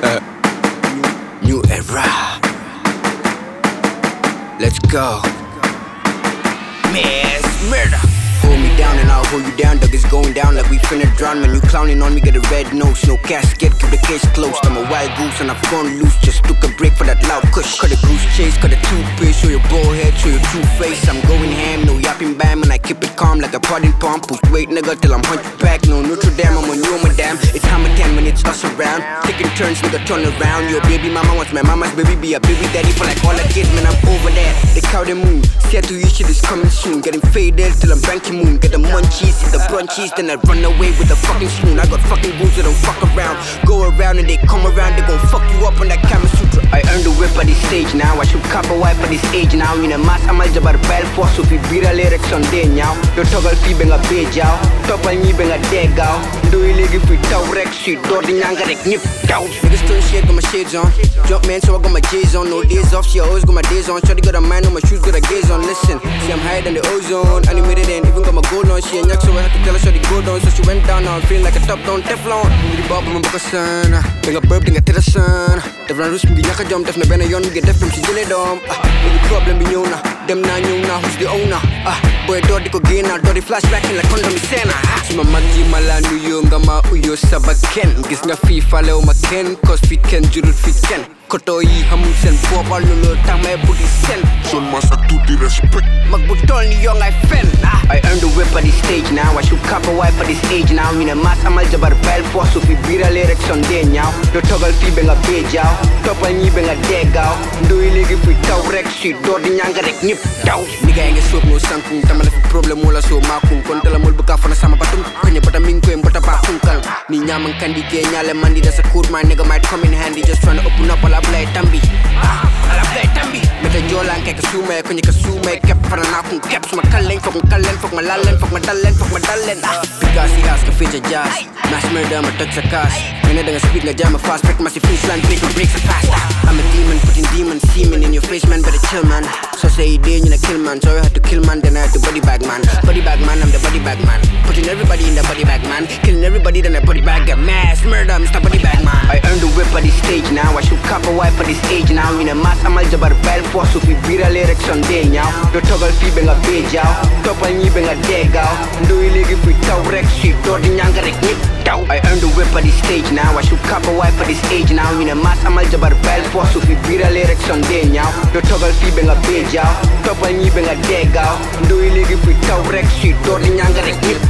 Uh, new era. Let's go. Miss Murder. Hold me down and I'll hold you down. Dog is going down like we finna drown. Man, you clowning on me, get a red nose. No casket, keep the case closed. I'm a wild goose and I've gone loose. Just took a break for that loud kush. Cut a goose chase, cut a toothpaste. Show your bald head, show your true face. I'm going ham, no yapping bam. And I keep it calm like a potting palm. Push weight, nigga, till I'm hunchback. No Notre Dame, I'm on you, madam. It's hammer 10 when it's us around. Turns, nigga, turn around. Your baby mama wants my mama's baby be a baby daddy for like all the kids. Man, I'm over there. They cow the moon. See to you shit is coming soon. Getting faded till I'm banking moon. Get the munchies, hit the brunchies, then I run away with the fucking spoon. I got fucking rules that don't fuck around. Go around and they come around, they gon' fuck you up on that Kama Sutra. I earned the whip at this stage now. I should cop a wipe at this age now. In a mass I'm jabar bell force if you beat a lyrics on day now. Yo toggle fee benga page out. Top on me benga deg out. Do you ligi fi taw rek shit. Door the nyanga rek nip down. Niggas turn shit, got my shades on. Jump man, so I got my J's on. No days off, she always got my days on. Shorty got a mind on my shoes, got a gaze on. Listen, see I'm higher than the ozone. Animated and even got my gold on. She a nyak, so I had to tell her shorty go down. So she went down, now I'm feeling like a top down Teflon. Hindi ba pa mabakasan? Tenga burp, tenga tirasan. Devran rus, hindi nyaka jump. Def na bena yon, get def from she jile dom. Any problem, be na. Them na nyo na, who's the owner? Ah, boy, dodi ko gina, dodi flashback in like condom sena. Sima magi mala nuyo nga ma uyo sa baken. Gis nga FIFA leo maken, cause fit ken jurul fit ken. Koto yi hamun sen boba lolo tama e budi sen. So masa tutti respect Magbutol ni young I fen ah. I earned the whip at this stage now I should cop a wipe at this age now. Mina mas amal jabar bell force If we beat a lyrics on day now. Yo toggle fi benga page out Top al nyi benga deg out Do iligi fi taw rek shit Do di nyanga rek nip daw Nigga yang sok no sankung Tamala fi problem wala so makung Kontala mul buka fana sama batung Kanya bata mingko yang bata bakung kal Ni nyamang kandi ke nyale mandi That's a cool my nigga might come in handy. Just tryna open up ala blay tambi Ah, ala blay tambi Kay kasume Kanya kasume Kep para na akong kep Suma kaleng Fok kalen Fok malalen Fok madalen Fok madalen ah. Bigasi has ka feature jazz. Mass murder matag sa kas Kanya dengan speed nga jam fast Break masih freezeland Break my breaks fast. Ah. I'm a demon Putting demon semen in your face man Better chill man. So say day you na kill man. So I had to kill man Then I had to body bag man. Body bag man I'm the body bag man. Putting everybody in the body bag man. Killing everybody then I body bag Get mass murder Mr. Body bag man I earned the whip at this stage now I should cop a wipe at this age now Mina mas amal jabar bell force If we beat a lyrics on day now Yo toggle fi benga page out Top al nyi benga deg out Do iligi fi taw rek shit? Do di nyanga rek nip daw I earned the whip at this stage now I should cop a wipe at this age now Mina mas amal jabar bell force If we beat a lyrics on day now Yo toggle fi benga page out Top al nyi benga deg out Do iligi fi taw rek shit? Do di nyanga rek nip